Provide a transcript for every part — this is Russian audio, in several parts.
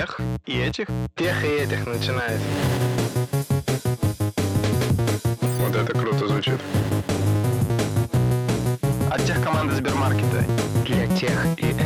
тех и этих? Тех и этих начинается. Вот это круто звучит. От тех команды Сбермаркета. Для тех и.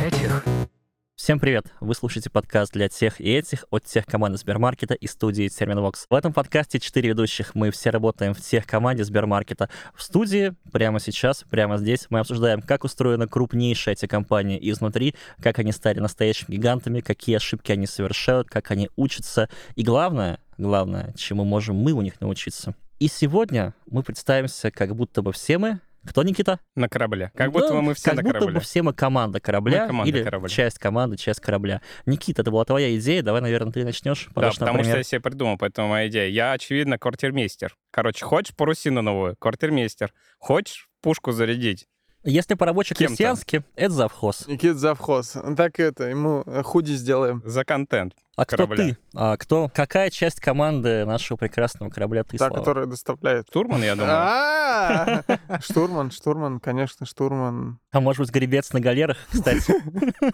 Всем привет! Вы слушаете подкаст для тех и этих от тех команды Сбермаркета и студии Терминвокс. В этом подкасте четыре ведущих. Мы все работаем в тех команде Сбермаркета. В студии прямо сейчас, прямо здесь мы обсуждаем, как устроена крупнейшая эти компании изнутри, как они стали настоящими гигантами, какие ошибки они совершают, как они учатся и главное, главное, чему можем мы у них научиться. И сегодня мы представимся, как будто бы все мы кто, Никита? На корабле. Как будто бы мы все как на будто корабле. бы все мы команда корабля Мы команда или корабля. часть команды, часть корабля. Никита, это была твоя идея, давай, наверное, ты начнешь. Да, потому что я себе придумал, поэтому моя идея. Я, очевидно, квартирмейстер. Короче, хочешь парусину новую? Квартирмейстер. Хочешь пушку зарядить? Если по-рабоче-крестьянски, это завхоз. Никит завхоз. Так это, ему худи сделаем. За контент. А кто корабля. ты? А кто? Какая часть команды нашего прекрасного корабля ты, Та, Слава? которая доставляет. Турман, я думаю. А, Штурман, штурман, конечно, штурман. А может быть, гребец на галерах, кстати?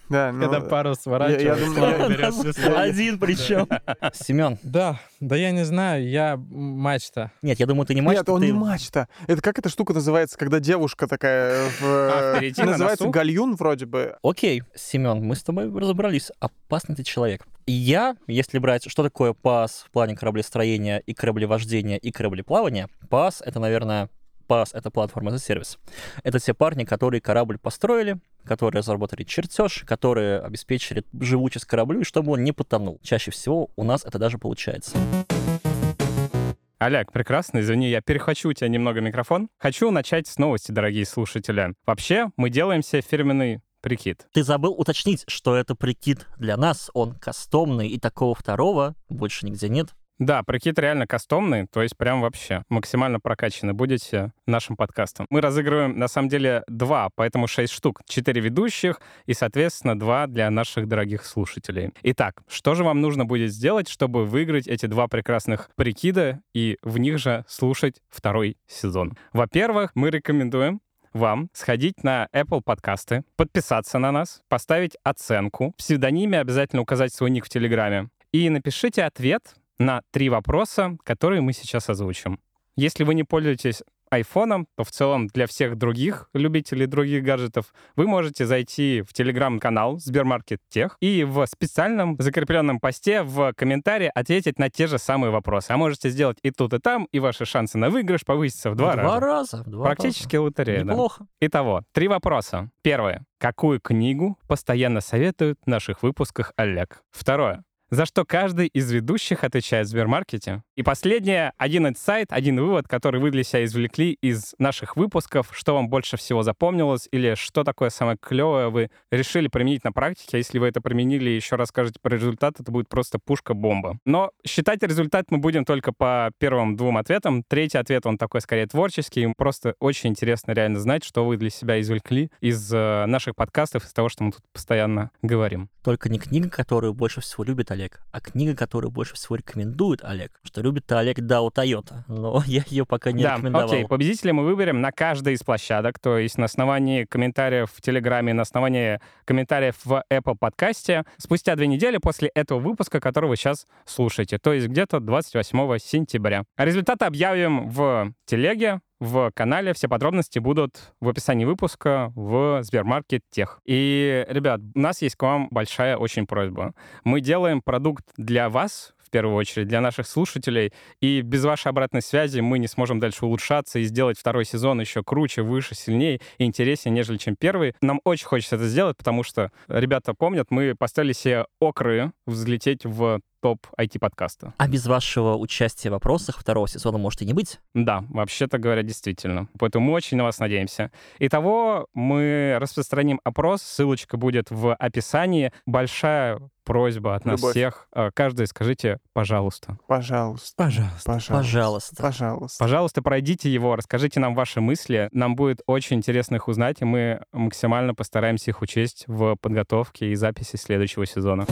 Да, ну, Когда пару весло. Один причем. Семен. Да, да я не знаю, я мачта. Нет, я думаю, ты не Нет, мачта, он ты- не мачта. Это как эта штука называется, когда девушка такая в... А, Называется гальюн вроде бы. Окей, Семен, мы с тобой разобрались. Опасный ты человек. И я, если брать, что такое ПАС в плане кораблестроения и кораблевождения и кораблеплавания, ПАС — это, наверное, ПАС — это платформа за сервис. Это те парни, которые корабль построили, которые разработали чертеж, которые обеспечили живучесть кораблю, чтобы он не потонул. Чаще всего у нас это даже получается. Олег, прекрасно, извини, я перехвачу у тебя немного микрофон. Хочу начать с новости, дорогие слушатели. Вообще, мы делаем себе фирменный прикид. Ты забыл уточнить, что это прикид для нас, он кастомный, и такого второго больше нигде нет. Да, прикид реально кастомный, то есть прям вообще максимально прокачаны будете нашим подкастом. Мы разыгрываем, на самом деле, два, поэтому шесть штук. Четыре ведущих и, соответственно, два для наших дорогих слушателей. Итак, что же вам нужно будет сделать, чтобы выиграть эти два прекрасных прикида и в них же слушать второй сезон? Во-первых, мы рекомендуем вам сходить на Apple подкасты, подписаться на нас, поставить оценку, в псевдониме обязательно указать свой ник в Телеграме и напишите ответ на три вопроса, которые мы сейчас озвучим. Если вы не пользуетесь айфоном, то в целом для всех других любителей других гаджетов вы можете зайти в телеграм-канал Сбермаркет Тех и в специальном закрепленном посте в комментарии ответить на те же самые вопросы. А можете сделать и тут, и там, и ваши шансы на выигрыш повысятся в два, Два раза. раза. в два Практически лотерея, раза. да. Неплохо. Итого, три вопроса. Первое. Какую книгу постоянно советует в наших выпусках Олег? Второе. За что каждый из ведущих отвечает в Сбермаркете? И последнее, один инсайт, один вывод, который вы для себя извлекли из наших выпусков, что вам больше всего запомнилось, или что такое самое клевое вы решили применить на практике. А если вы это применили еще расскажете про результат, это будет просто пушка-бомба. Но считать результат мы будем только по первым двум ответам. Третий ответ, он такой скорее творческий. Им просто очень интересно реально знать, что вы для себя извлекли из э, наших подкастов, из того, что мы тут постоянно говорим. Только не книга, которую больше всего любит Олег, а книга, которую больше всего рекомендует Олег. Что любит Олег Дау Тойота. Но я ее пока не да, рекомендовал. окей, победителя мы выберем на каждой из площадок, то есть на основании комментариев в Телеграме, на основании комментариев в Apple подкасте спустя две недели после этого выпуска, который вы сейчас слушаете, то есть где-то 28 сентября. Результаты объявим в Телеге, в канале. Все подробности будут в описании выпуска в Сбермаркет Тех. И, ребят, у нас есть к вам большая очень просьба. Мы делаем продукт для вас, в первую очередь, для наших слушателей, и без вашей обратной связи мы не сможем дальше улучшаться и сделать второй сезон еще круче, выше, сильнее и интереснее, нежели чем первый. Нам очень хочется это сделать, потому что, ребята помнят, мы поставили себе окры взлететь в топ IT-подкаста. А без вашего участия в вопросах второго сезона может и не быть. Да, вообще-то говоря, действительно. Поэтому мы очень на вас надеемся. Итого, мы распространим опрос, ссылочка будет в описании. Большая просьба от нас Любовь. всех. Э, Каждый скажите, пожалуйста. Пожалуйста. Пожалуйста. Пожалуйста. Пожалуйста. Пожалуйста. Пожалуйста, пройдите его, расскажите нам ваши мысли. Нам будет очень интересно их узнать, и мы максимально постараемся их учесть в подготовке и записи следующего сезона.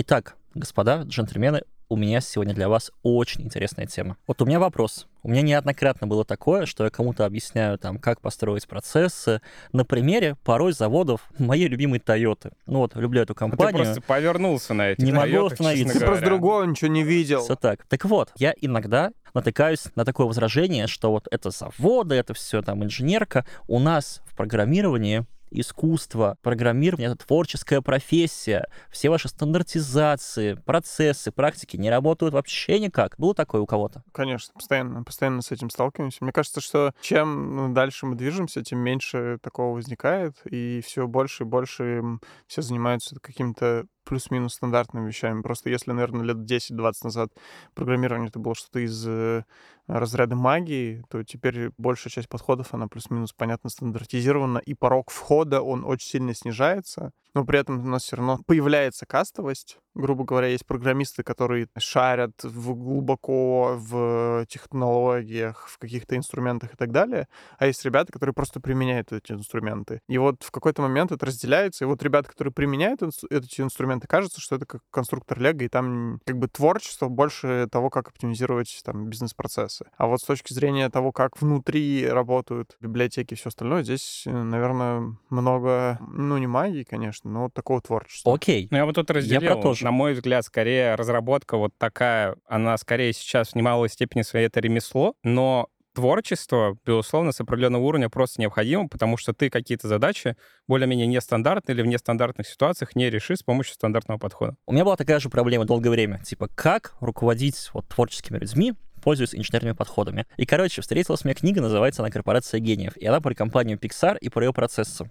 Итак, господа, джентльмены, у меня сегодня для вас очень интересная тема. Вот у меня вопрос. У меня неоднократно было такое, что я кому-то объясняю, там, как построить процессы. На примере порой заводов моей любимой Toyota. Ну вот, люблю эту А Ты компанию. просто повернулся на эти Не могу Тойоты, остановиться. Ты просто другого ничего не видел. Все так. Так вот, я иногда натыкаюсь на такое возражение, что вот это заводы, это все там инженерка. У нас в программировании искусство, программирование — это творческая профессия. Все ваши стандартизации, процессы, практики не работают вообще никак. Было такое у кого-то? Конечно, постоянно, постоянно с этим сталкиваемся. Мне кажется, что чем ну, дальше мы движемся, тем меньше такого возникает, и все больше и больше все занимаются каким-то плюс-минус стандартными вещами. Просто если, наверное, лет 10-20 назад программирование это было что-то из э, разряда магии, то теперь большая часть подходов, она плюс-минус, понятно, стандартизирована, и порог входа, он очень сильно снижается, но при этом у нас все равно появляется кастовость. Грубо говоря, есть программисты, которые шарят в- глубоко в технологиях, в каких-то инструментах и так далее, а есть ребята, которые просто применяют эти инструменты. И вот в какой-то момент это разделяется, и вот ребята, которые применяют эти инструменты, кажется, что это как конструктор Лего, и там как бы творчество больше того, как оптимизировать там бизнес-процессы. А вот с точки зрения того, как внутри работают библиотеки и все остальное, здесь, э, наверное, много, ну, не магии, конечно, но вот такого творчества. Окей. Ну, я вот тут разделил. про то же. На мой взгляд, скорее разработка вот такая, она скорее сейчас в немалой степени своей это ремесло, но творчество, безусловно, с определенного уровня просто необходимо, потому что ты какие-то задачи более-менее нестандартные или в нестандартных ситуациях не решишь с помощью стандартного подхода. У меня была такая же проблема долгое время. Типа, как руководить вот творческими людьми, пользуясь инженерными подходами. И, короче, встретилась мне книга, называется она «Корпорация гениев». И она про компанию Pixar и про ее процессы.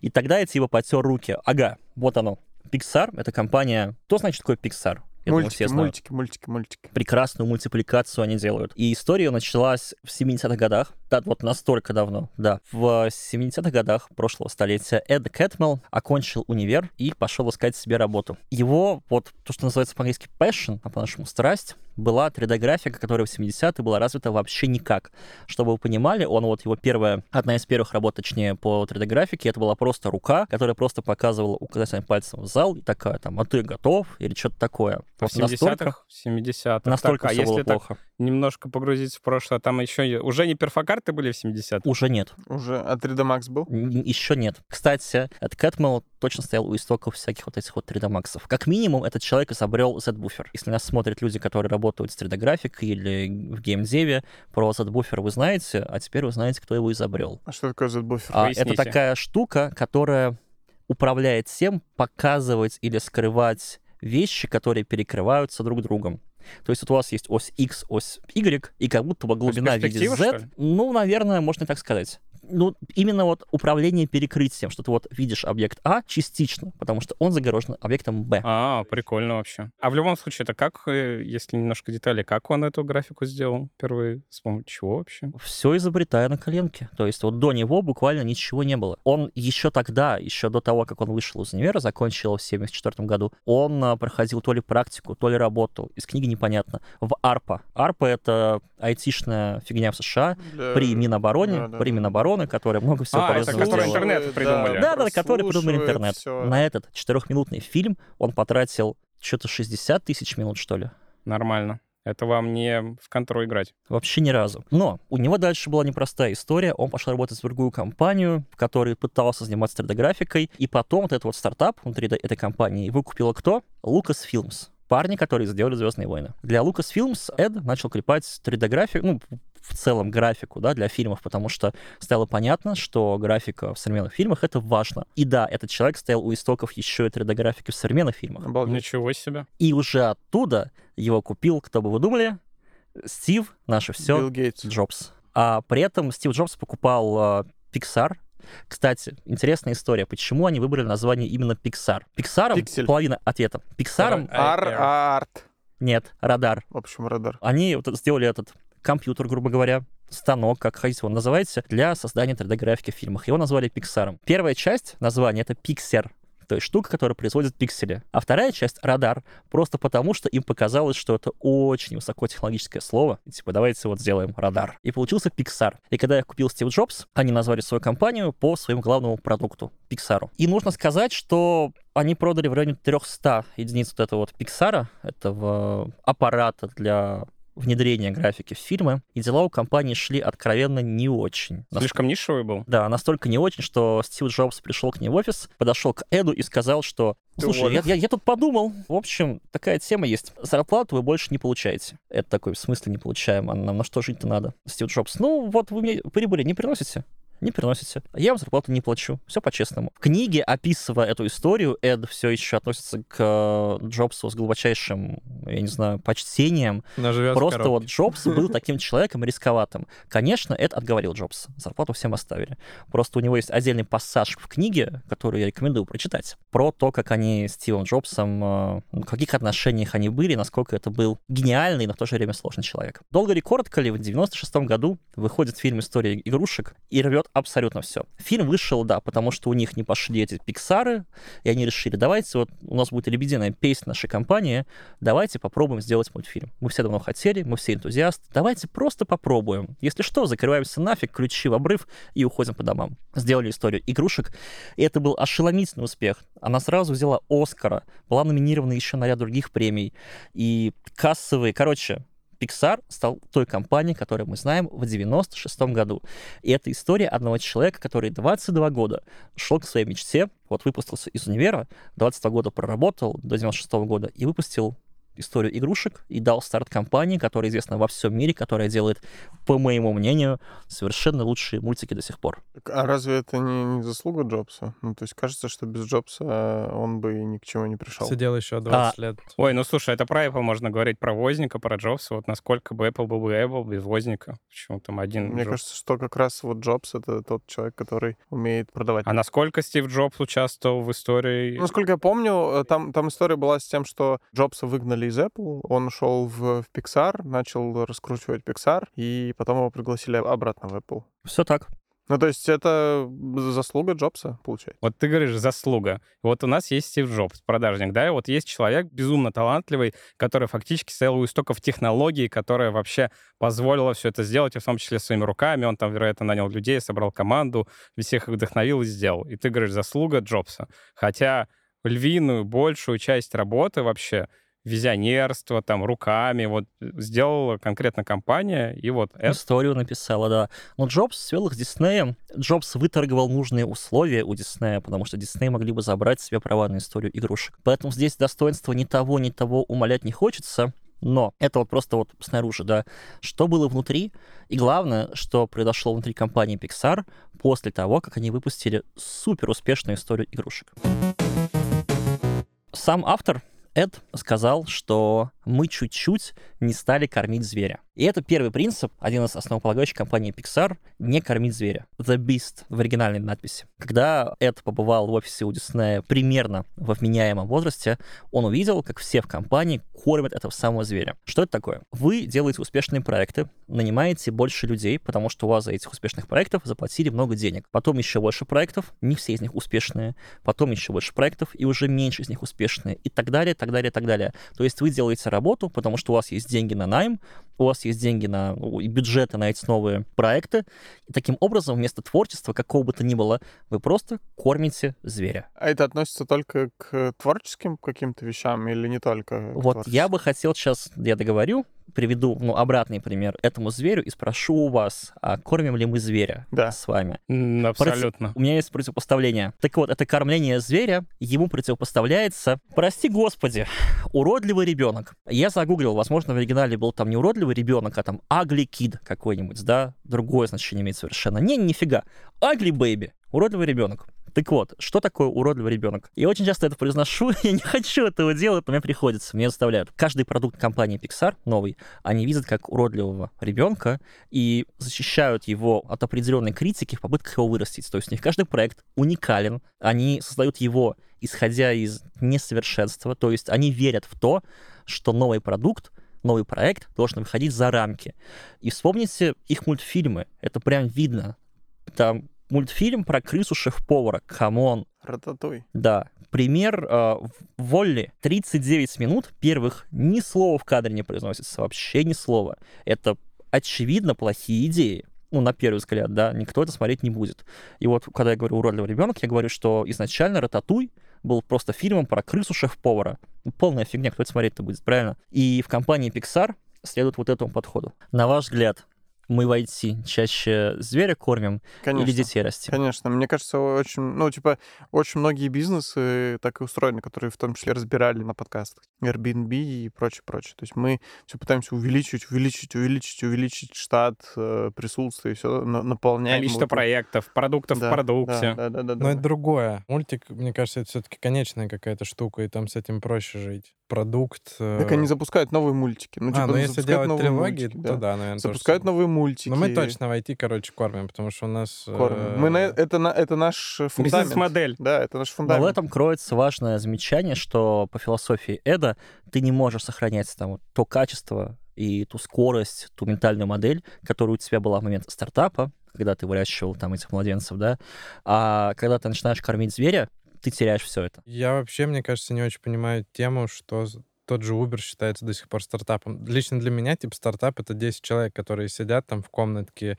И тогда я типа потер руки. Ага, вот оно. Pixar — это компания... Что значит такое Pixar? Я думаю, мультики, все знают. мультики, мультики, мультики. прекрасную мультипликацию они делают. И история началась в 70-х годах. Да, вот настолько давно, да. В 70-х годах прошлого столетия Эд Кэтмелл окончил универ и пошел искать себе работу. Его, вот то, что называется по-английски passion, а по-нашему страсть, была 3D-графика, которая в 70-е была развита вообще никак. Чтобы вы понимали, он вот его первая, одна из первых работ, точнее, по 3D-графике, это была просто рука, которая просто показывала указательным пальцем в зал и такая там, а ты готов? Или что-то такое. В Вот настолько, 70-х? 70-х. настолько так, а всё было если так плохо. Немножко погрузиться в прошлое, там еще уже не перфокарты были в 70-х? Уже нет. Уже, а 3D Max был? Еще нет. Кстати, этот Кэтмелл точно стоял у истоков всяких вот этих вот 3D Максов. Как минимум, этот человек изобрел Z-буфер. Если нас смотрят люди, которые работают с 3D-графикой или в геймдеве, про Z-буфер вы знаете, а теперь вы знаете, кто его изобрел. А что такое Z-буфер? А, это такая штука, которая управляет тем, показывать или скрывать вещи, которые перекрываются друг другом. То есть вот у вас есть ось X, ось Y, и как будто бы глубина в виде Z. Ну, наверное, можно так сказать. Ну, именно вот управление перекрытием, что ты вот видишь объект А частично, потому что он загорожен объектом Б. А, прикольно вообще. А в любом случае, это как, э, если немножко деталей, как он эту графику сделал впервые? С помощью чего вообще? Все изобретая на коленке. То есть вот до него буквально ничего не было. Он еще тогда, еще до того, как он вышел из универа, закончил в 74 году, он а, проходил то ли практику, то ли работу. Из книги непонятно. В ARPA. ARPA — это айтишная фигня в США Для- при Минобороне, Да, да, при да. Минобороны, которая много всего А, это интернет придумали. Да, да, который придумал прослушивает интернет. всё. На этот четырехминутный фильм он потратил что-то 60 тысяч минут, что ли. Нормально. Это вам не в контру играть. Вообще ни разу. Но у него дальше была непростая история. Он пошел работать в другую компанию, в которой пытался заниматься 3D-графикой. И потом вот этот вот стартап внутри этой компании выкупила кто? Lucasfilms. Парни, которые сделали «Звездные войны». Для Lucasfilms Эд начал клепать 3D-графику, ну, в целом графику, да, для фильмов, потому что стало понятно, что графика в современных фильмах — это важно. И да, этот человек стоял у истоков еще и 3D-графики в современных фильмах. Обалдеть. Ничего себе. И уже оттуда его купил, кто бы вы думали, Стив, наше все, Билл Гейтс. Джобс. А при этом Стив Джобс покупал а, Pixar. Кстати, интересная история. Почему они выбрали название именно Pixar? Pixar Пиксель. половина ответа. Pixar Ар, арт. нет, радар. В общем, радар. Они вот сделали этот компьютер, грубо говоря, станок, как хотите его называйте, для создания 3D-графики в фильмах. Его назвали Pixar. Первая часть названия — это Pixar. то есть штука, которая производит пиксели. А вторая часть — радар, просто потому, что им показалось, что это очень высокотехнологическое слово. И, типа, давайте вот сделаем радар. И получился Pixar. И когда я купил Стив Джобс, они назвали свою компанию по своему главному продукту — Pixar. И нужно сказать, что они продали в районе 300 единиц вот этого вот Pixar, этого аппарата для внедрения графики в фильмы, и дела у компании шли откровенно не очень. Слишком нишевый был. Да, настолько не очень, что Стив Джобс пришел к ней в офис, подошел к Эду и сказал, что Слушай, я, я, я тут подумал. В общем, такая тема есть. Зарплату вы больше не получаете. Это такой в смысле не получаем. А нам на что жить-то надо? Стив Джобс. Ну, вот вы мне прибыли не приносите не приносите. Я вам зарплату не плачу. Все по-честному. В книге, описывая эту историю, Эд все еще относится к э, Джобсу с глубочайшим, я не знаю, почтением. Просто вот Джобс был таким человеком рисковатым. Конечно, Эд отговорил Джобса. Зарплату всем оставили. Просто у него есть отдельный пассаж в книге, который я рекомендую прочитать, про то, как они с Стивом Джобсом, э, в каких отношениях они были, насколько это был гениальный, но в то же время сложный человек. Долго ли, коротко ли, в 96 году выходит фильм «История игрушек» и рвет абсолютно все. Фильм вышел, да, потому что у них не пошли эти пиксары, и они решили, давайте, вот у нас будет лебединая песня нашей компании, давайте попробуем сделать мультфильм. Мы все давно хотели, мы все энтузиасты, давайте просто попробуем. Если что, закрываемся нафиг, ключи в обрыв и уходим по домам. Сделали историю игрушек, и это был ошеломительный успех. Она сразу взяла Оскара, была номинирована еще на ряд других премий, и кассовые, короче, Pixar стал той компанией, которую мы знаем в 96 году. И это история одного человека, который 22 года шел к своей мечте, вот выпустился из универа, 22 года проработал до 96 года и выпустил историю игрушек и дал старт компании, которая известна во всем мире, которая делает, по моему мнению, совершенно лучшие мультики до сих пор. А разве это не, не заслуга Джобса? Ну, то есть кажется, что без Джобса он бы ни к чему не пришел. Сидел еще 20 а... лет. Ой, ну слушай, это про Apple можно говорить, про Возника, про Джобса. Вот насколько бы Apple был бы Apple без Возника. Почему там один Мне Джобс? кажется, что как раз вот Джобс — это тот человек, который умеет продавать. А насколько Стив Джобс участвовал в истории? Насколько я помню, э, там, там история была с тем, что Джобса выгнали из Apple, он ушел в, в Pixar, начал раскручивать Pixar, и потом его пригласили обратно в Apple. Все так. Ну, то есть это заслуга Джобса, получается. Вот ты говоришь, заслуга. Вот у нас есть Стив Джобс, продажник, да, и вот есть человек безумно талантливый, который фактически стоял у истоков технологии, которая вообще позволила все это сделать, и в том числе своими руками. Он там, вероятно, нанял людей, собрал команду, всех их вдохновил и сделал. И ты говоришь, заслуга Джобса. Хотя львиную, большую часть работы вообще визионерство, там, руками, вот, сделала конкретно компания, и вот это... Историю написала, да. Но Джобс свел их с Диснеем. Джобс выторговал нужные условия у Диснея, потому что Дисней могли бы забрать себе права на историю игрушек. Поэтому здесь достоинства ни того, ни того умолять не хочется. Но это вот просто вот снаружи, да. Что было внутри? И главное, что произошло внутри компании Pixar после того, как они выпустили супер успешную историю игрушек. Сам автор Эд сказал, что мы чуть-чуть не стали кормить зверя. И это первый принцип, один из основополагающих компании Pixar, не кормить зверя. The Beast в оригинальной надписи. Когда Эд побывал в офисе у Диснея примерно в вменяемом возрасте, он увидел, как все в компании кормят этого самого зверя. Что это такое? Вы делаете успешные проекты, нанимаете больше людей, потому что у вас за этих успешных проектов заплатили много денег. Потом еще больше проектов, не все из них успешные. Потом еще больше проектов, и уже меньше из них успешные. И так далее, так далее, так далее. То есть вы делаете работу, потому что у вас есть деньги на найм, у вас есть деньги на ну, бюджеты на эти новые проекты. И таким образом, вместо творчества, какого бы то ни было, вы просто кормите зверя. А это относится только к творческим каким-то вещам или не только? Вот я бы хотел сейчас, я договорю, приведу ну, обратный пример этому зверю и спрошу у вас, а кормим ли мы зверя да. с вами? Абсолютно. Против... У меня есть противопоставление. Так вот, это кормление зверя, ему противопоставляется, прости господи, уродливый ребенок. Я загуглил, возможно, в оригинале был там не уродливый ребенок, а там ugly kid какой-нибудь, да, другое значение имеет совершенно. Не, нифига. Ugly baby. Уродливый ребенок. Так вот, что такое уродливый ребенок? Я очень часто это произношу, я не хочу этого делать, но мне приходится, мне заставляют. Каждый продукт компании Pixar новый, они видят как уродливого ребенка и защищают его от определенной критики в попытках его вырастить. То есть у них каждый проект уникален, они создают его исходя из несовершенства, то есть они верят в то, что новый продукт новый проект должен выходить за рамки. И вспомните их мультфильмы. Это прям видно. Там Мультфильм про крысу шеф-повара. Come on. Рататуй. Да. Пример э, ВАЛЛ-И. 39 минут первых ни слова в кадре не произносится. Вообще ни слова. Это очевидно плохие идеи. Ну, на первый взгляд, да, никто это смотреть не будет. И вот, когда я говорю «уродливый ребенок», я говорю, что изначально «Рататуй» был просто фильмом про крысу шеф-повара. Ну, полная фигня, кто это смотреть-то будет, правильно? И в компании Pixar следует вот этому подходу. На ваш взгляд, мы в IT чаще зверя кормим Конечно. или детей растим? Конечно, мне кажется, очень, ну, типа, очень многие бизнесы так и устроены, которые в том числе разбирали на подкастах. Airbnb и прочее, прочее. То есть мы все пытаемся увеличить, увеличить, увеличить, увеличить штат, э, присутствие, все наполнять. Количество проектов, продуктов в продукте. Да, да, да, да, Но это другое. Мультик, мне кажется, это все-таки конечная какая-то штука, и там с этим проще жить. Продукт. Так они э, запускают новые мультики. Ну, а, типа, ну если делать новые трилогии, мультики, то да. да, наверное, Запускают новые мультики. Но мы точно в IT, короче, кормим, потому что у нас... Кормим. Мы на, э, это, на, это наш э, фундамент. Бизнес-модель. Да, это наш Но фундамент. в этом кроется важное замечание, что по философии Эда ты не можешь сохранять там вот то качество и ту скорость, ту ментальную модель, которая у тебя была в момент стартапа, когда ты выращивал там этих младенцев, да, а когда ты начинаешь кормить зверя, ты теряешь все это. Я вообще, мне кажется, не очень понимаю тему, что тот же Uber считается до сих пор стартапом. Лично для меня, типа, стартап — это 10 человек, которые сидят там в комнатке,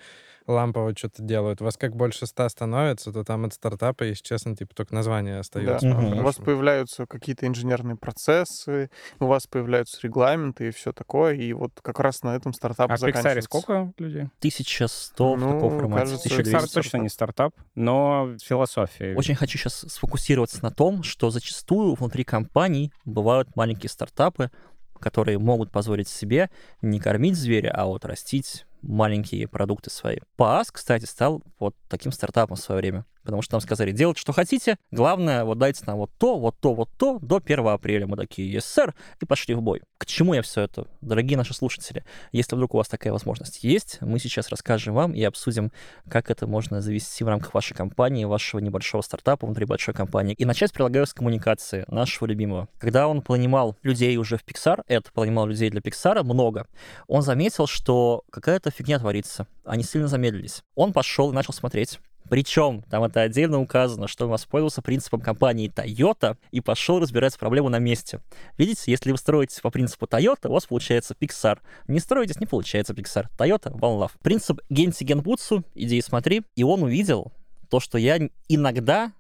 лампово что-то делают. Вас как больше 100 становится, то там от стартапа, если честно, типа, только название Да. остается. Мгм. У вас появляются какие-то инженерные процессы, у вас появляются регламенты и все такое, и вот как раз на этом стартап А в заканчивается. сколько людей? 1100 в Ну, таком формате. кажется, Pixar 1200. точно не стартап, но философия. Очень хочу сейчас сфокусироваться на том, что зачастую внутри компаний бывают маленькие стартапы, которые могут позволить себе не кормить зверя, а вот растить маленькие продукты свои. PAS, кстати, стал вот таким стартапом в свое время. Потому что нам сказали, делать что хотите, главное, вот дайте нам вот то, вот то, вот то до 1 апреля. Мы такие, yes, сэр, и пошли в бой. К чему я все это? Дорогие наши слушатели, если вдруг у вас такая возможность есть, мы сейчас расскажем вам и обсудим, как это можно завести в рамках вашей компании, вашего небольшого стартапа внутри большой компании. И начать предлагаю с коммуникации нашего любимого. Когда он понимал людей уже в Pixar, это понимал людей для Pixar много, он заметил, что какая-то фигня творится. Они сильно замедлились. Он пошел и начал смотреть. Причем там это отдельно указано, что он воспользовался принципом компании Toyota и пошел разбирать проблему на месте. Видите, если вы строитесь по принципу Toyota, у вас получается Pixar. Не строитесь, не получается Pixar. Toyota, one love. Принцип Генси Генбутсу, иди и смотри. И он увидел то, что я иногда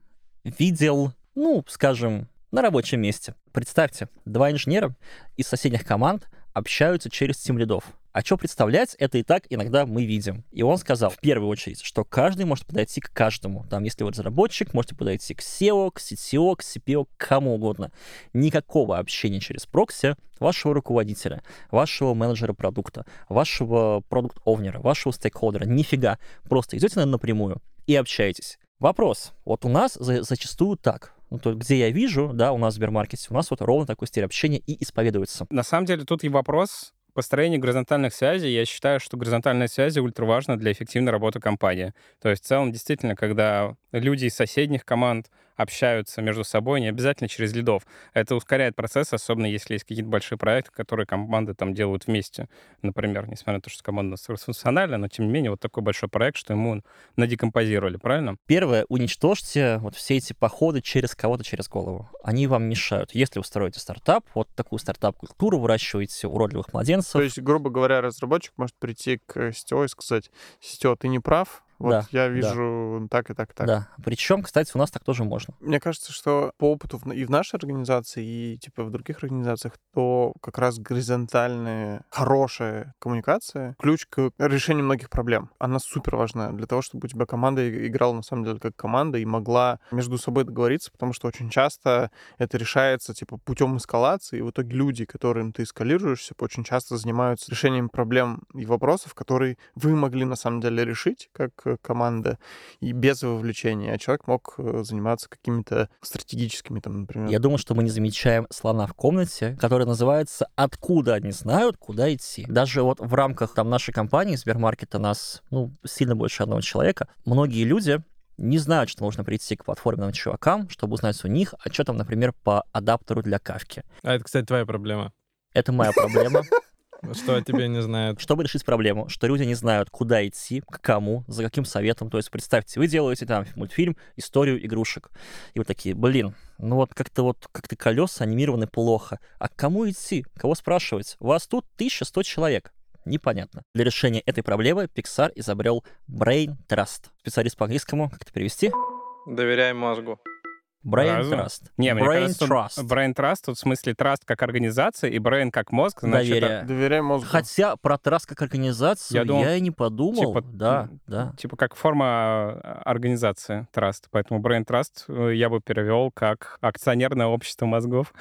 видел, ну, скажем, на рабочем месте. Представьте, два инженера из соседних команд общаются через тем лидов. А что представлять, это и так иногда мы видим. И он сказал, в первую очередь, что каждый может подойти к каждому. Там, если вы разработчик, можете подойти к SEO, к CTO, к CPO, к кому угодно. Никакого общения через прокси вашего руководителя, вашего менеджера продукта, вашего продукт-овнера, вашего стейкхолдера. Нифига. Просто идете напрямую и общаетесь. Вопрос. Вот у нас за- зачастую так. Ну, то, где я вижу, да, у нас в Сбермаркете, у нас вот ровно такой стиль общения и исповедуется. На самом деле тут и вопрос построения горизонтальных связей. Я считаю, что горизонтальные связи ультра важны для эффективной работы компании. То есть в целом, действительно, когда люди из соседних команд общаются между собой, не обязательно через лидов. Это ускоряет процесс, особенно если есть какие-то большие проекты, которые команды там делают вместе. Например, несмотря на то, что команда функциональна, но тем не менее вот такой большой проект, что ему надекомпозировали, правильно? Первое, уничтожьте вот все эти походы через кого-то, через голову. Они вам мешают. Если вы строите стартап, вот такую стартап-культуру, выращиваете уродливых младенцев, То есть, грубо говоря, разработчик может прийти к сетевой и сказать, сетево, ты не прав, вот Да, я да. вижу так и так и так. да. Причем, кстати, у нас так тоже можно. Мне кажется, что по опыту в- и в нашей организации, и типа в других организациях, то как раз горизонтальная, хорошая коммуникация — ключ к решению многих проблем. Она супер важна для того, чтобы у тебя команда играла на самом деле как команда и могла между собой договориться, потому что очень часто это решается типа путем эскалации, и в итоге люди, которым ты эскалируешься, очень часто занимаются решением проблем и вопросов, которые вы могли на самом деле решить как команда, и без вовлечения, а человек мог э, заниматься какими-то стратегическими, там, например. Я думаю, что мы не замечаем слона в комнате, который называется «Откуда они знают, куда идти?». Даже вот в рамках там нашей компании Сбермаркета нас, ну, сильно больше одного человека, многие люди не знают, что нужно прийти к платформенным чувакам, чтобы узнать у них, а что там, например, по адаптеру для кавки. А это, кстати, твоя проблема. Это моя проблема. Что о тебе не знают. Чтобы решить проблему, что люди не знают, куда идти, к кому, за каким советом. То есть представьте, вы делаете там мультфильм «Историю игрушек». И вы такие, блин, ну вот как-то вот как-то колеса анимированы плохо. А к кому идти? Кого спрашивать? У вас тут 1100 человек. Непонятно. Для решения этой проблемы Pixar изобрел Brain Trust. Специалист по английскому, как это перевести? Доверяй мозгу. Brain Разве? Trust. Не, мне Brain кажется, тут Trust. Brain Trust, тут в смысле Trust как организация и Brain как мозг, значит, Доверие. это Доверяй мозгу. Хотя про Trust как организацию я, Я думал, и не подумал. типа, да, да. типа как форма а, организации Trust. Поэтому Brain Trust э, я бы перевел как акционерное общество мозгов.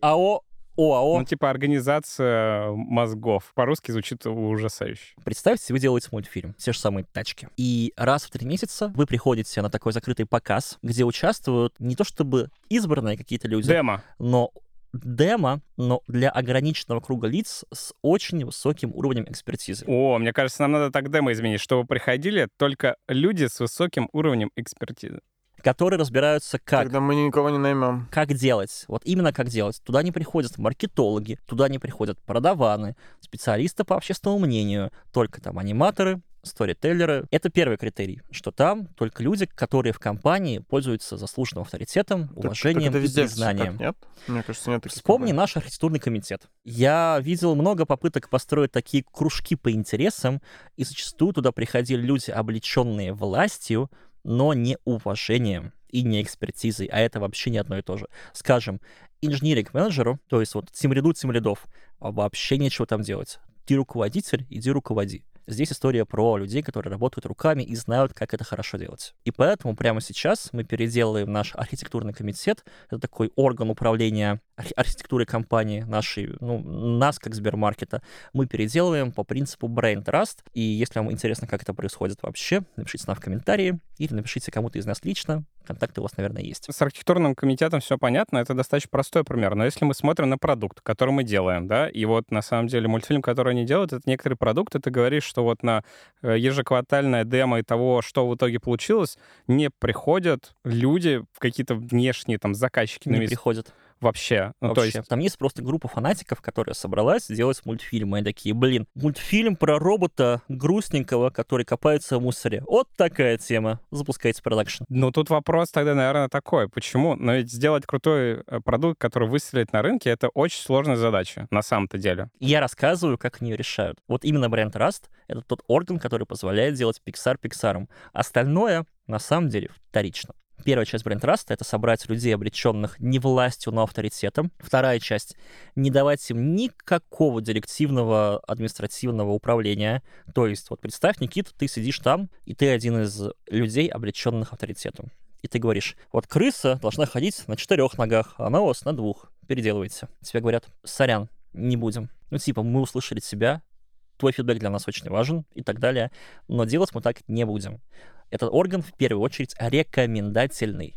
АО, ОАО. Ну, типа организация мозгов. По-русски звучит ужасающе. Представьте, вы делаете мультфильм, те же самые тачки. И раз в три месяца вы приходите на такой закрытый показ, где участвуют не то чтобы избранные какие-то люди, Демо. но демо, но для ограниченного круга лиц с очень высоким уровнем экспертизы. О, мне кажется, нам надо так демо изменить, чтобы приходили только люди с высоким уровнем экспертизы. Которые разбираются, как Тогда мы никого не наймем. как делать, вот именно как делать. Туда не приходят маркетологи, туда не приходят продаваны, специалисты по общественному мнению, только там аниматоры, сторителлеры. Это первый критерий, что там только люди, которые в компании пользуются заслуженным авторитетом, Так- уважением так это и так, нет? Мне кажется, нет Вспомни компаний. наш архитектурный комитет. Я видел много попыток построить такие кружки по интересам, и зачастую туда приходили люди, облеченные властью, но не уважением и не экспертизой, а это вообще не одно и то же. Скажем, инженерик-менеджеру, то есть вот тимряду тимрядов, а вообще нечего там делать. Ты руководитель, иди руководи. Здесь история про людей, которые работают руками и знают, как это хорошо делать. И поэтому прямо сейчас мы переделаем наш архитектурный комитет. Это такой орган управления архи- архитектурой компании нашей, ну, нас, как Сбермаркета. Мы переделываем по принципу Brain Trust. И если вам интересно, как это происходит вообще, напишите нам в комментарии или напишите кому-то из нас лично. Контакты у вас, наверное, есть. С архитектурным комитетом все понятно, это достаточно простой пример. Но если мы смотрим на продукт, который мы делаем, да, и вот на самом деле мультфильм, который они делают, это некоторый продукт, и ты говоришь, что вот на э, ежеквартальное демо и того, что в итоге получилось, не приходят люди, какие-то внешние там заказчики на Не месте приходят. Вообще. Ну, то Вообще. есть Там есть просто группа фанатиков, которая собралась делать мультфильм. И они такие, блин, мультфильм про робота грустненького, который копается в мусоре. Вот такая тема. Запускайте продакшн. Ну, тут вопрос тогда, наверное, такой. Почему? Но ведь сделать крутой э, продукт, который выстрелит на рынке, это очень сложная задача, на самом-то деле. Я рассказываю, как они ее решают. Вот именно бренд Rust — это тот орган, который позволяет делать Pixar Pixar. Остальное, на самом деле, вторично. Первая часть бренд Rust — это собрать людей, обреченных не властью, но авторитетом. Вторая часть — не давать им никакого директивного административного управления. То есть, вот представь, Никита, ты сидишь там, и ты один из людей, обреченных авторитетом. И ты говоришь, вот крыса должна ходить на четырех ногах, а она у вас на двух. Переделывайте. Тебе говорят, сорян, не будем. Ну, типа, мы услышали тебя, твой фидбэк для нас очень важен и так далее, но делать мы так не будем. Этот орган, в первую очередь, рекомендательный.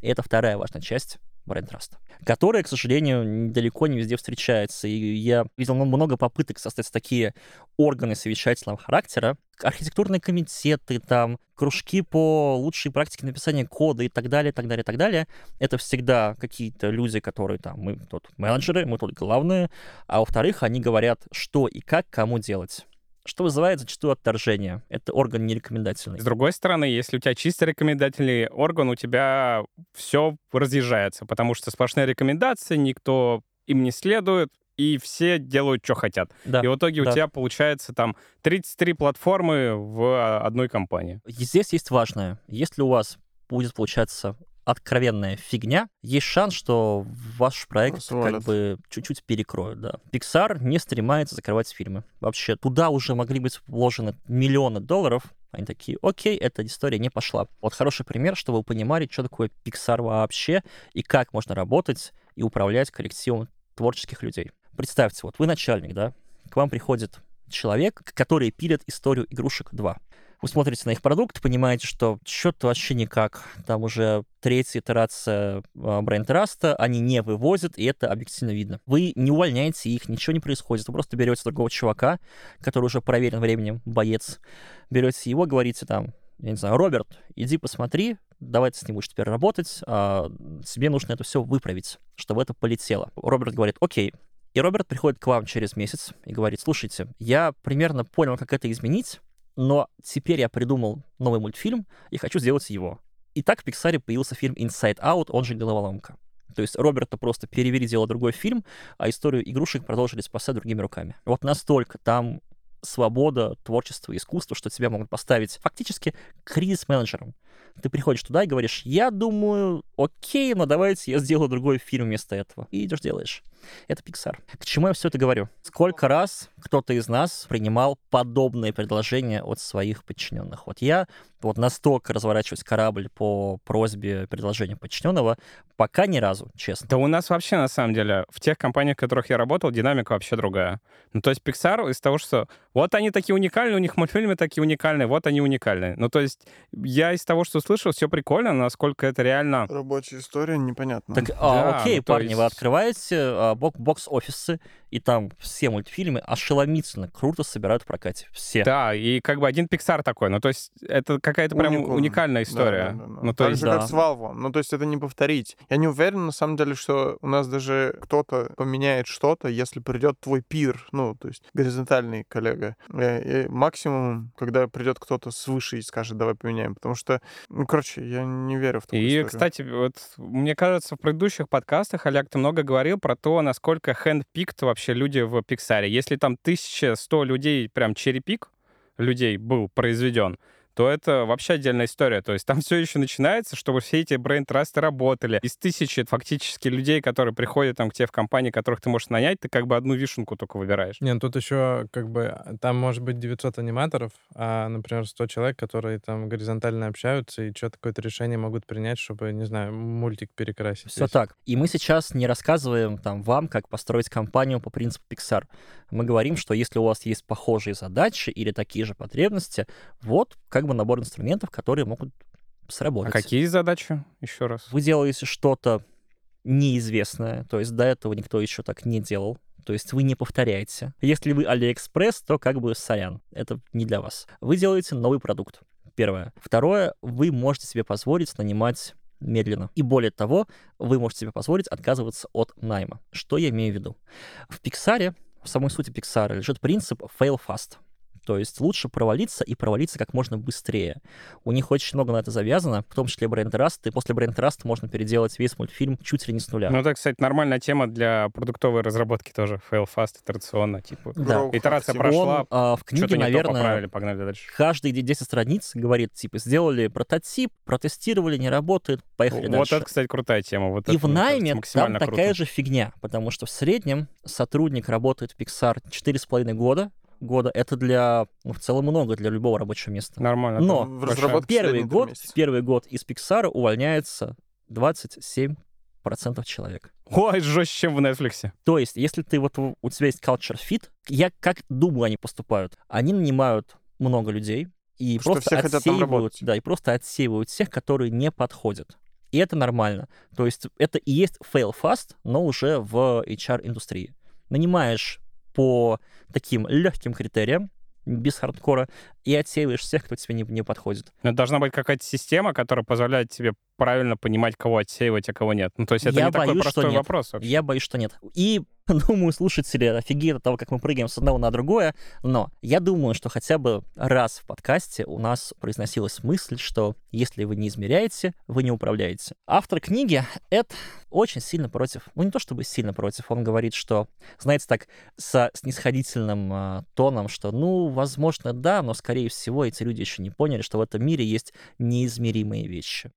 И это вторая важная часть бренд Trust, которая, к сожалению, далеко не везде встречается. И я видел много попыток создать такие органы совещательного характера, архитектурные комитеты, там, кружки по лучшей практике написания кода и так далее, так далее, так далее. Это всегда какие-то люди, которые там, мы тут менеджеры, мы тут главные, а во-вторых, они говорят, что и как кому делать что вызывает зачастую отторжение. Это орган нерекомендательный. С другой стороны, если у тебя чисто рекомендательный орган, у тебя все разъезжается, потому что сплошные рекомендации, никто им не следует, и все делают, что хотят. Да. И в итоге да. у тебя получается там 33 платформы в одной компании. Здесь есть важное. Если у вас будет получаться откровенная фигня, есть шанс, что ваш проект Позволят. как бы чуть-чуть перекроют, да. Pixar не стремается закрывать фильмы. Вообще, туда уже могли быть вложены миллионы долларов, они такие, окей, эта история не пошла. Вот хороший пример, чтобы вы понимали, что такое Pixar вообще, и как можно работать и управлять коллективом творческих людей. Представьте, вот вы начальник, да, к вам приходит человек, который пилит историю игрушек 2. Вы смотрите на их продукт, понимаете, что что-то вообще никак. Там уже третья итерация бренд Раста, они не вывозят, и это объективно видно. Вы не увольняете их, ничего не происходит. Вы просто берете другого чувака, который уже проверен временем, боец, берете его, говорите там, я не знаю, Роберт, иди посмотри, давай ты с ним будешь теперь работать, а тебе нужно это все выправить, чтобы это полетело. Роберт говорит, окей, И Роберт приходит к вам через месяц и говорит, слушайте, я примерно понял, как это изменить, но теперь я придумал новый мультфильм и хочу сделать его. И так в Пиксаре появился фильм Inside Out, он же «Головоломка». То есть Роберта просто перевели делать другой фильм, а историю игрушек продолжили спасать другими руками. Вот настолько там свобода, творчество, искусство, что тебя могут поставить фактически кризис-менеджером. Ты приходишь туда и говоришь, я думаю, окей, но давайте я сделаю другой фильм вместо этого. И идешь делаешь. Это Pixar. К чему я все это говорю? Сколько раз кто-то из нас принимал подобные предложения от своих подчиненных? Вот я вот настолько разворачивать корабль по просьбе предложения подчиненного, пока ни разу, честно. Да у нас вообще, на самом деле, в тех компаниях, в которых я работал, динамика вообще другая. Ну, то есть Pixar из того, что вот они такие уникальные, у них мультфильмы такие уникальные, вот они уникальные. Ну, то есть я из того, что слышал, все прикольно, насколько это реально... Рабочая история непонятна. Так, а, Да, окей, ну, парни, вы есть- открываете а, бок- бокс-офисы, и там все мультфильмы ошеломительно круто собирают в прокате. Все. Да, и как бы один Pixar такой. Ну, то есть это какая-то прям Уникум. уникальная Да, история. да, да, да. Ну, то так есть... же, да. как с Valve. Ну, то есть это не повторить. Я не уверен, на самом деле, что у нас даже кто-то поменяет что-то, если придет твой пир, ну, то есть горизонтальный коллега. Э, и максимум, когда придет кто-то свыше и скажет, давай поменяем. Потому что, ну, короче, я не верю в такую И, историю. кстати, вот мне кажется, в предыдущих подкастах, Олег, ты много говорил про то, насколько handpicked вообще люди в Пиксаре. Если там 1100 людей, прям черепик людей был произведен, то это вообще отдельная история. То есть там все еще начинается, чтобы все эти брейн-трасты работали. Из тысячи фактически людей, которые приходят там к тебе в компании, которых ты можешь нанять, ты как бы одну вишенку только выбираешь. Не, ну тут еще как бы а, там может быть 900 аниматоров, а, например, 100 человек, которые там горизонтально общаются и что-то какое-то решение могут принять, чтобы, не знаю, мультик перекрасить. Все весь. так. И мы сейчас не рассказываем там вам, как построить компанию по принципу Pixar. Мы говорим, что если у вас есть похожие задачи или такие же потребности, вот как бы набор инструментов, которые могут А сработать. какие задачи? Еще раз. Вы делаете что-то неизвестное, то есть до этого никто еще так не делал. То есть вы не повторяете. Если вы Алиэкспресс, то как бы сорян, это не для вас. Вы делаете новый продукт. Первое. Второе, вы можете себе позволить нанимать медленно. И более того, вы можете себе позволить отказываться от найма. Что я имею в виду? В Пиксаре, в самой сути Пиксара лежит принцип fail fast. То есть лучше провалиться и провалиться как можно быстрее. У них очень много на это завязано, в том числе Brain Trust, и после Brain Trust можно переделать весь мультфильм чуть ли не с нуля. Ну, это, кстати, нормальная тема для продуктовой разработки тоже. Fail fast, итерационно, типа. Да. Итерация Active. прошла, Он а, в книге, Что-то не то наверное, поправили, погнали дальше. каждые 10 страниц говорит, типа, сделали прототип, протестировали, не работает, поехали Вот дальше. это, кстати, крутая тема. Вот И это, в мне кажется, найме там максимально такая круто. же фигня, потому что в среднем сотрудник работает в Pixar 4,5 года. Года это для, ну, в целом много для любого рабочего места. Нормально. Но в разработке Первый год, первый год из Pixar увольняется 27% человек. Ой, жестче, чем в Netflix. То есть, если ты вот у тебя есть culture fit, я как думаю, они поступают. Они нанимают много людей и Потому просто отсеивают, работать. да, и просто отсеивают тех, которые не подходят. И это нормально. То есть это и есть fail fast, но уже в HR-индустрии. Нанимаешь по таким легким критериям, без хардкора, и отсеиваешь всех, кто тебе не, не подходит. Но должна быть какая-то система, которая позволяет тебе правильно понимать, кого отсеивать, а кого нет. Ну, то есть это Я не такой боюсь, что простой нет. вопрос вообще. Я боюсь, что нет. И думаю, слушатели офигеют от того, как мы прыгаем с одного на другое, но я думаю, что хотя бы раз в подкасте у нас произносилась мысль, что если вы не измеряете, вы не управляете. Автор книги Эд очень сильно против, ну не то чтобы сильно против, он говорит, что, знаете, так со снисходительным а, тоном, что, ну, возможно, да, но, скорее всего, эти люди еще не поняли, что в этом мире есть неизмеримые вещи.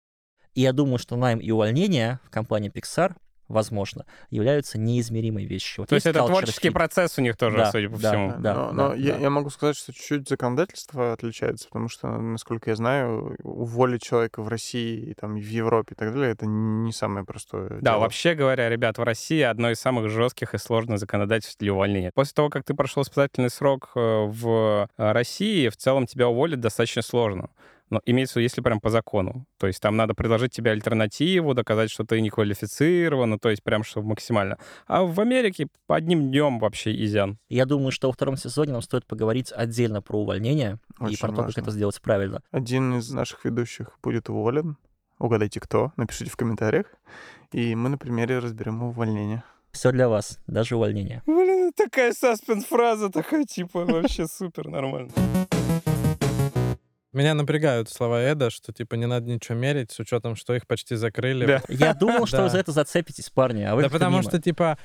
И я думаю, что найм и увольнение в компании Pixar, возможно, являются неизмеримой вещью. Вот То есть это творческий fit. процесс у них тоже, Да, судя по да. всему. Да, но, да, но я, да. я могу сказать, что чуть-чуть законодательство отличается, потому что, насколько я знаю, уволить человека в России, и там, в Европе и так далее, это не самое простое Да, дело. вообще говоря, ребят, в России одно из самых жестких и сложных законодательств для увольнения. После того, как ты прошел испытательный срок э, в э, России, в целом тебя уволить достаточно сложно. Но имеется в виду, если прям по закону. То есть там надо предложить тебе альтернативу, доказать, что ты не квалифицирован, то есть прям что максимально. А в Америке по одним днем вообще изян. Я думаю, что во втором сезоне нам стоит поговорить отдельно про увольнение и Очень про то, как важно. это сделать правильно. Один из наших ведущих будет уволен. Угадайте, кто. Напишите в комментариях. И мы на примере разберем увольнение. Все для вас, даже увольнение. Блин, такая саспенс-фраза, такая типа вообще супер, нормально. Меня напрягают слова Эда, что типа не надо ничего мерить, с учетом, что их почти закрыли. Да. Я думал, что вы за это зацепитесь, парни, а вы Да потому мимо. что, типа,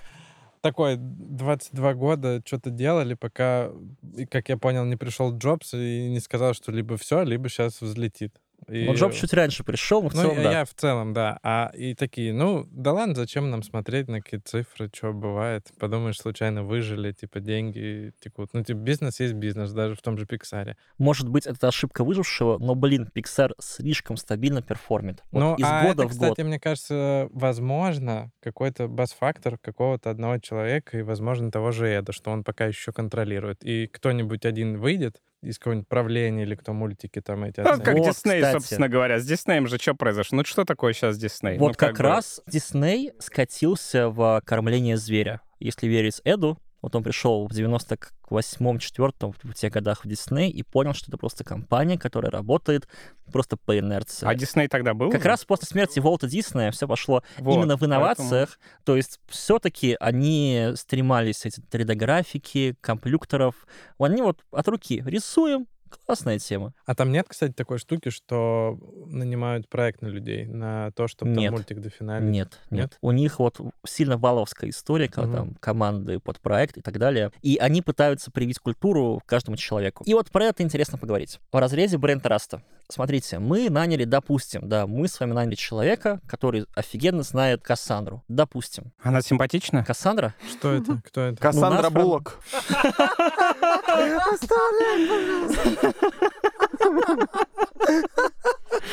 такой 22 года что-то делали, пока, и, как я понял, не пришел Джобс и не сказал, что либо все, либо сейчас взлетит. И- Джоб чуть раньше пришел, но в Ну, целом, я, да. я в целом, да. А и такие, ну, да ладно, зачем нам смотреть на какие цифры, что бывает. Подумаешь, случайно выжили, типа, деньги текут. Ну, типа, бизнес есть бизнес, даже в том же Пиксаре. Может быть, это ошибка выжившего, но, блин, Pixar слишком стабильно перформит. Вот ну, из а года это, в кстати, год. мне кажется, возможно, какой-то бас-фактор какого-то одного человека и, возможно, того же Эда, что он пока еще контролирует. И кто-нибудь один выйдет из какого-нибудь правления или кто мультики там эти Ну, как Вот, Дисней, кстати. собственно говоря. С Диснеем же что произошло? Ну, что такое сейчас Дисней? Вот Ну, как, бы- раз Дисней скатился в кормление зверя. Если верить Эду, вот он пришел в 98-м, 4 в тех годах в Дисней и понял, что это просто компания, которая работает просто по инерции. А Дисней тогда был? Как уже? раз после смерти Волта Диснея все пошло Вот, именно в поэтому- инновациях. То есть все-таки они стремались эти 3D-графики, компьютеров. Они вот от руки рисуем, классная тема. А там нет, кстати, такой штуки, что нанимают проект на людей, на то, чтобы там Нет. мультик дофиналить? Нет, нет, Нет? У них вот сильно валовская история, когда Мгм. там команды под проект и так далее. И они пытаются привить культуру каждому человеку. И вот про это интересно поговорить. В разрезе бренд-траста. Смотрите, мы наняли, допустим, да, мы с вами наняли человека, который офигенно знает Кассандру. Допустим. Она симпатична? Кассандра? Что это? Кто это? Кассандра нас прям- Буллок.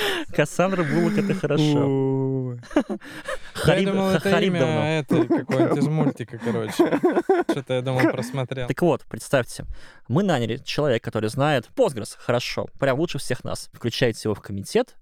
Кассандра Буллок — это хорошо. Я Хариб думал, это Хариб имя это какое-нибудь из мультика, короче. Что-то я думал, просмотрел. Так вот, представьте, мы наняли человека, который знает Postgres хорошо, прям лучше всех нас. Включаете его в комитет,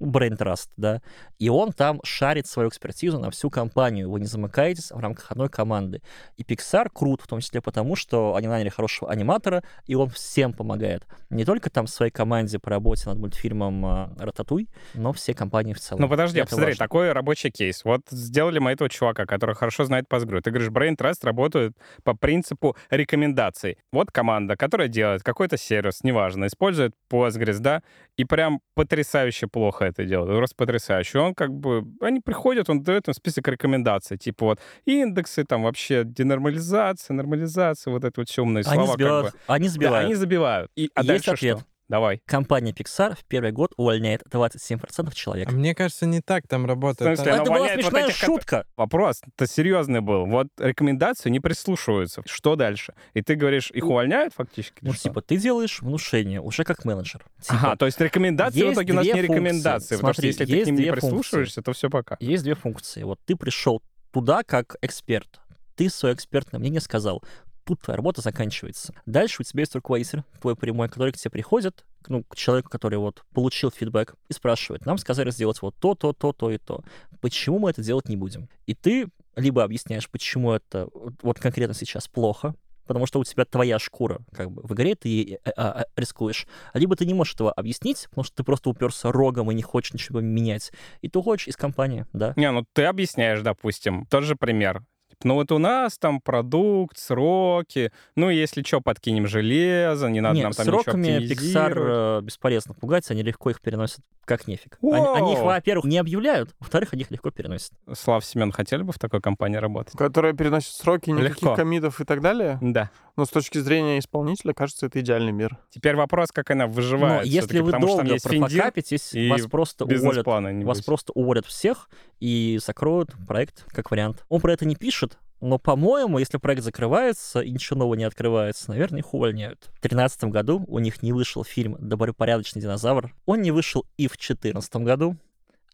Brain Trust, да, и он там шарит свою экспертизу на всю компанию. Вы не замыкаетесь в рамках одной команды. И Pixar крут, в том числе потому, что они наняли хорошего аниматора, и он всем помогает. Не только там своей команде по работе над мультфильмом а, «Рататуй», но все компании в целом. Ну подожди, это посмотри, важно. такой рабочий кейс. Вот сделали мы этого чувака, который хорошо знает Postgre. Ты говоришь, Brain Trust работает по принципу рекомендаций. Вот команда, которая делает какой-то сервис, неважно, использует Postgres, да, и прям потрясающе плохо это делает. Просто потрясающе. Он как бы... Они приходят, он дает им список рекомендаций. Типа вот индексы, там вообще денормализация, нормализация, вот это вот все умные Они слова. как бы. Они Да, сбивают. они забивают. И, а Есть дальше ответ. что? Давай. Компания Pixar в первый год увольняет 27% человек. А мне кажется, не так там работает. В смысле, Это была увольняет вот смешная этих, шутка. Вопрос-то серьезный был. Вот рекомендации не прислушиваются. Что дальше? И ты говоришь, их увольняют фактически? Ну, типа, ты делаешь внушение уже как менеджер. Типа, Ага, то есть рекомендации в есть итоге у нас не функции. рекомендации. потому что если ты к ним не прислушиваешься, то все пока. есть две функции. Вот ты пришел туда как эксперт. Ты свое экспертное мнение сказал. Тут твоя работа заканчивается. Дальше у тебя есть руководитель, твой прямой, который к тебе приходит, ну, к человеку, который вот получил фидбэк, и спрашивает, нам сказали сделать вот то, то, то, то и то. Почему мы это делать не будем? И ты либо объясняешь, почему это вот- конкретно сейчас плохо, потому что у тебя твоя шкура как бы в игре, ты ей, э, а, а, рискуешь. Либо ты не можешь этого объяснить, потому что ты просто уперся рогом и не хочешь ничего менять. И ты уходишь из компании, да. Не, ну ты объясняешь, допустим, тот же пример. Ну вот у нас там продукт, сроки, ну если что, подкинем железо, не надо Не, нам там сроками ничего Pixar э, бесполезно пугать, они легко их переносят как нефиг. Они, они их, во-первых, не объявляют, во-вторых, они их легко переносят. Слав Семен, хотели бы в такой компании работать? Которая переносит сроки, никаких Легко. комитов и так далее. Да. Но с точки зрения исполнителя, кажется, это идеальный мир. Теперь вопрос, как она выживает. Но если всё-таки, вы потому что там долго профокапитесь, и вас просто уволят Вас просто уволят всех и закроют проект как вариант. Он про это не пишет, но, по-моему, если проект закрывается и ничего нового не открывается, наверное, их увольняют. В 2013 году у них не вышел фильм «Добропорядочный динозавр». Он не вышел и в 2014 году,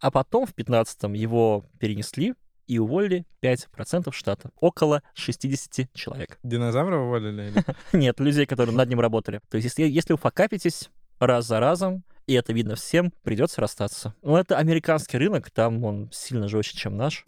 а потом в 2015 его перенесли и уволили 5% штата. Около 60 человек. Динозавра уволили? или? Нет, людей, которые над ним работали. То есть, если, если вы покапитесь раз за разом, и это видно всем, придется расстаться. Но это американский рынок, там он сильно жестче, чем наш.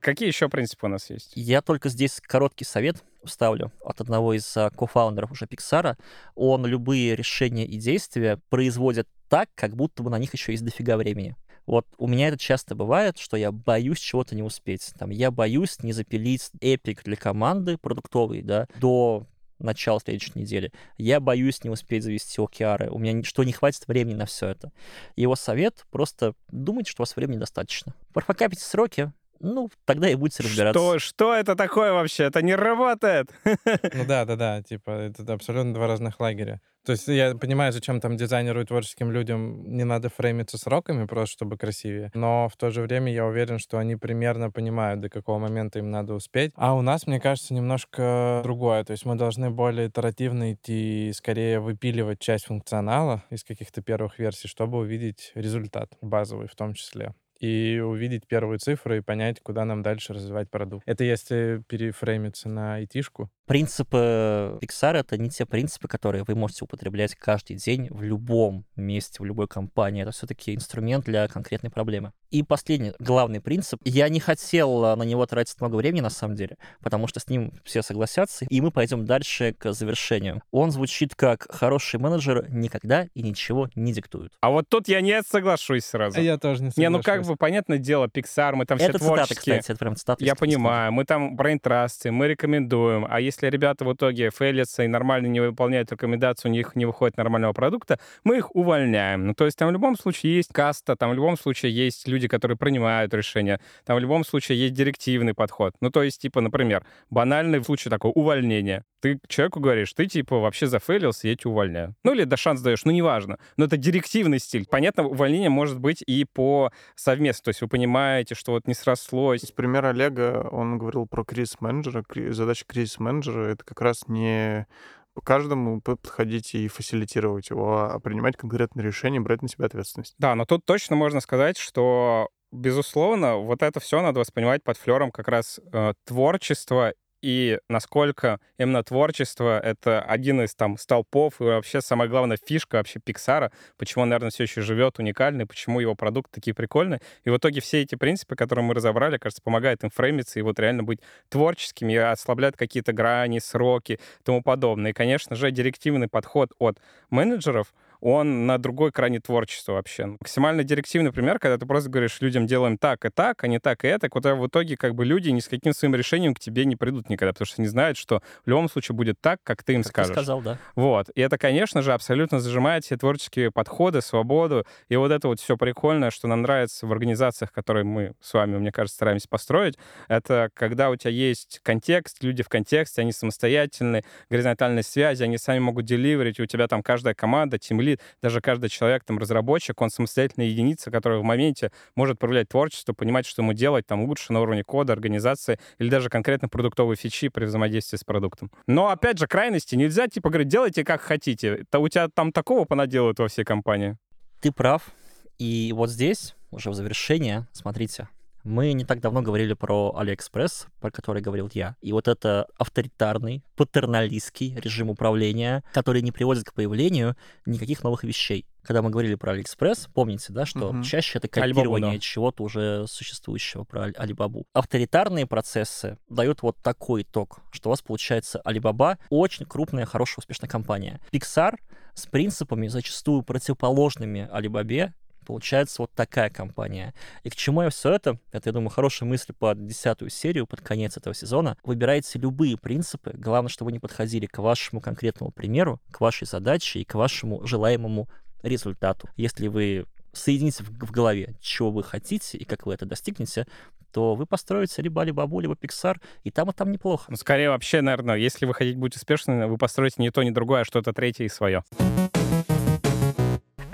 Какие еще принципы у нас есть? Я только здесь короткий совет вставлю от одного из а, кофаундеров уже Пиксара. Он любые решения и действия производит так, как будто бы на них еще есть дофига времени. Вот у меня это часто бывает, что я боюсь чего-то не успеть. Там, я боюсь не запилить эпик для команды продуктовый, да, до начала следующей недели. Я боюсь не успеть завести океары. У меня что не хватит времени на все это. Его совет просто думайте, что у вас времени достаточно. Прокапите сроки, ну, тогда и будете разбираться. Что, что это такое вообще? Это не работает. Ну да, да, да, типа, это абсолютно два разных лагеря. То есть я понимаю, зачем там дизайнеру и творческим людям не надо фреймиться сроками, просто чтобы красивее. Но в то же время я уверен, что они примерно понимают, до какого момента им надо успеть. А у нас, мне кажется, немножко другое. То есть мы должны более итеративно идти, и скорее выпиливать часть функционала из каких-то первых версий, чтобы увидеть результат базовый в том числе и увидеть первые цифры и понять, куда нам дальше развивать продукт. Это если перефреймиться на айтишку. Принципы Pixar — это не те принципы, которые вы можете употреблять каждый день в любом месте, в любой компании. Это все-таки инструмент для конкретной проблемы. И последний, главный принцип. Я не хотел а, на него тратить много времени, на самом деле, потому что с ним все согласятся, и мы пойдем дальше к завершению. Он звучит как «хороший менеджер никогда и ничего не диктует». А вот тут я не соглашусь сразу. Я тоже не Не, ну как соглашусь. бы, понятное дело, Pixar, мы там все это цитата, творческие. кстати, это прям цитата. Я понимаю, мы там брейнтрасты, мы рекомендуем, а если ребята в итоге фейлятся и нормально не выполняют рекомендацию, у них не выходит нормального продукта, мы их увольняем. Ну, то есть там в любом случае есть каста, там в любом случае есть люди, которые принимают решения, там в любом случае есть директивный подход. Ну, то есть, типа, например, банальный случай такой, увольнение. Ты человеку говоришь, ты, типа, вообще зафейлился, я тебя увольняю. Ну, или да шанс даешь, ну, неважно. Но это директивный стиль. Понятно, увольнение может быть и по совместно. То есть вы понимаете, что вот не срослось, Из Олега он говорил про кризис-менеджера. Кри- Задача кризис-менеджера — это как раз не по каждому подходить и фасилитировать его, а принимать конкретные решения, брать на себя ответственность. Да, но тут точно можно сказать, что, безусловно, вот это все надо воспринимать под флером как раз э, творчества и насколько именно творчество — это один из там столпов и вообще самая главная фишка вообще Пиксара, почему он, наверное, все еще живет уникальный, почему его продукты такие прикольные. И в итоге все эти принципы, которые мы разобрали, кажется, помогают им фреймиться и вот реально быть творческими, и ослабляют какие-то грани, сроки и тому подобное. И, конечно же, директивный подход от менеджеров — он на другой крайне творчества вообще. Максимально директивный пример, когда ты просто говоришь людям, делаем так и так, а не так и это, куда в итоге как бы люди ни с каким своим решением к тебе не придут никогда, потому что не знают, что в любом случае будет так, как ты им Как ты скажешь. сказал, да. Вот. И это, конечно же, абсолютно зажимает все творческие подходы, свободу. И вот это вот все прикольное, что нам нравится в организациях, которые мы с вами, мне кажется, стараемся построить, это когда у тебя есть контекст, люди в контексте, они самостоятельны, горизонтальные связи, они сами могут деливерить, у тебя там каждая команда, тимлид, даже каждый человек, там, разработчик, он самостоятельная единица, которая в моменте может проявлять творчество, понимать, что ему делать там лучше на уровне кода, организации или даже конкретно продуктовые фичи при взаимодействии с продуктом. Но, опять же, крайности нельзя, типа, говорить, делайте как хотите. То у тебя там такого понаделают во всей компании. Ты прав. И вот здесь, уже в завершение, смотрите, мы не так давно говорили про Алиэкспресс, про который говорил я. И вот это авторитарный, патерналистский режим управления, который не приводит к появлению никаких новых вещей. Когда мы говорили про Алиэкспресс, помните, да, что Мгм. чаще это Алибабу, копирование да. чего-то уже существующего про Али- Алибабу. Авторитарные процессы дают вот такой итог, что у вас получается Алибаба очень крупная, хорошая, успешная компания. Pixar с принципами зачастую противоположными Алибабе получается вот такая компания. И к чему я все это? Это, я думаю, хорошая мысль под десятую серию, под конец этого сезона. Выбирайте любые принципы. Главное, чтобы не подходили к вашему конкретному примеру, к вашей задаче и к вашему желаемому результату. Если вы соедините в, голове, чего вы хотите и как вы это достигнете, то вы построите либо Алибабу, либо Pixar, и там, и там неплохо. Ну, скорее вообще, наверное, если вы хотите быть успешными, вы построите не то, ни другое, а что-то третье и свое.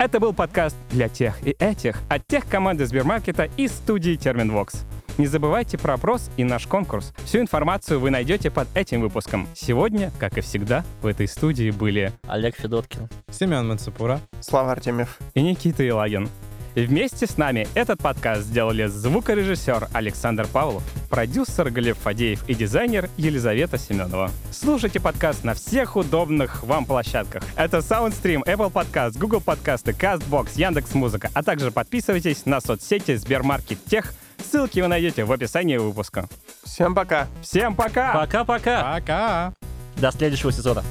Это был подкаст для тех и этих от тех команды Сбермаркета и студии Терминвокс. Не забывайте про опрос и наш конкурс. Всю информацию вы найдете под этим выпуском. Сегодня, как и всегда, в этой студии были Олег Федоткин. Семен Мацепура. Слава Артемьев. и Никита Илагин. Вместе с нами этот подкаст сделали звукорежиссер Александр Павлов, продюсер Глеб Фадеев и дизайнер Елизавета Семенова. Слушайте подкаст на всех удобных вам площадках. Это SoundStream, Apple Podcast, Google Подкасты, CastBox, Яндекс.Музыка, а также подписывайтесь на соцсети Сбермаркет Тех. Ссылки вы найдете в описании выпуска. Всем пока. Всем пока! Пока-пока! Пока! До следующего сезона.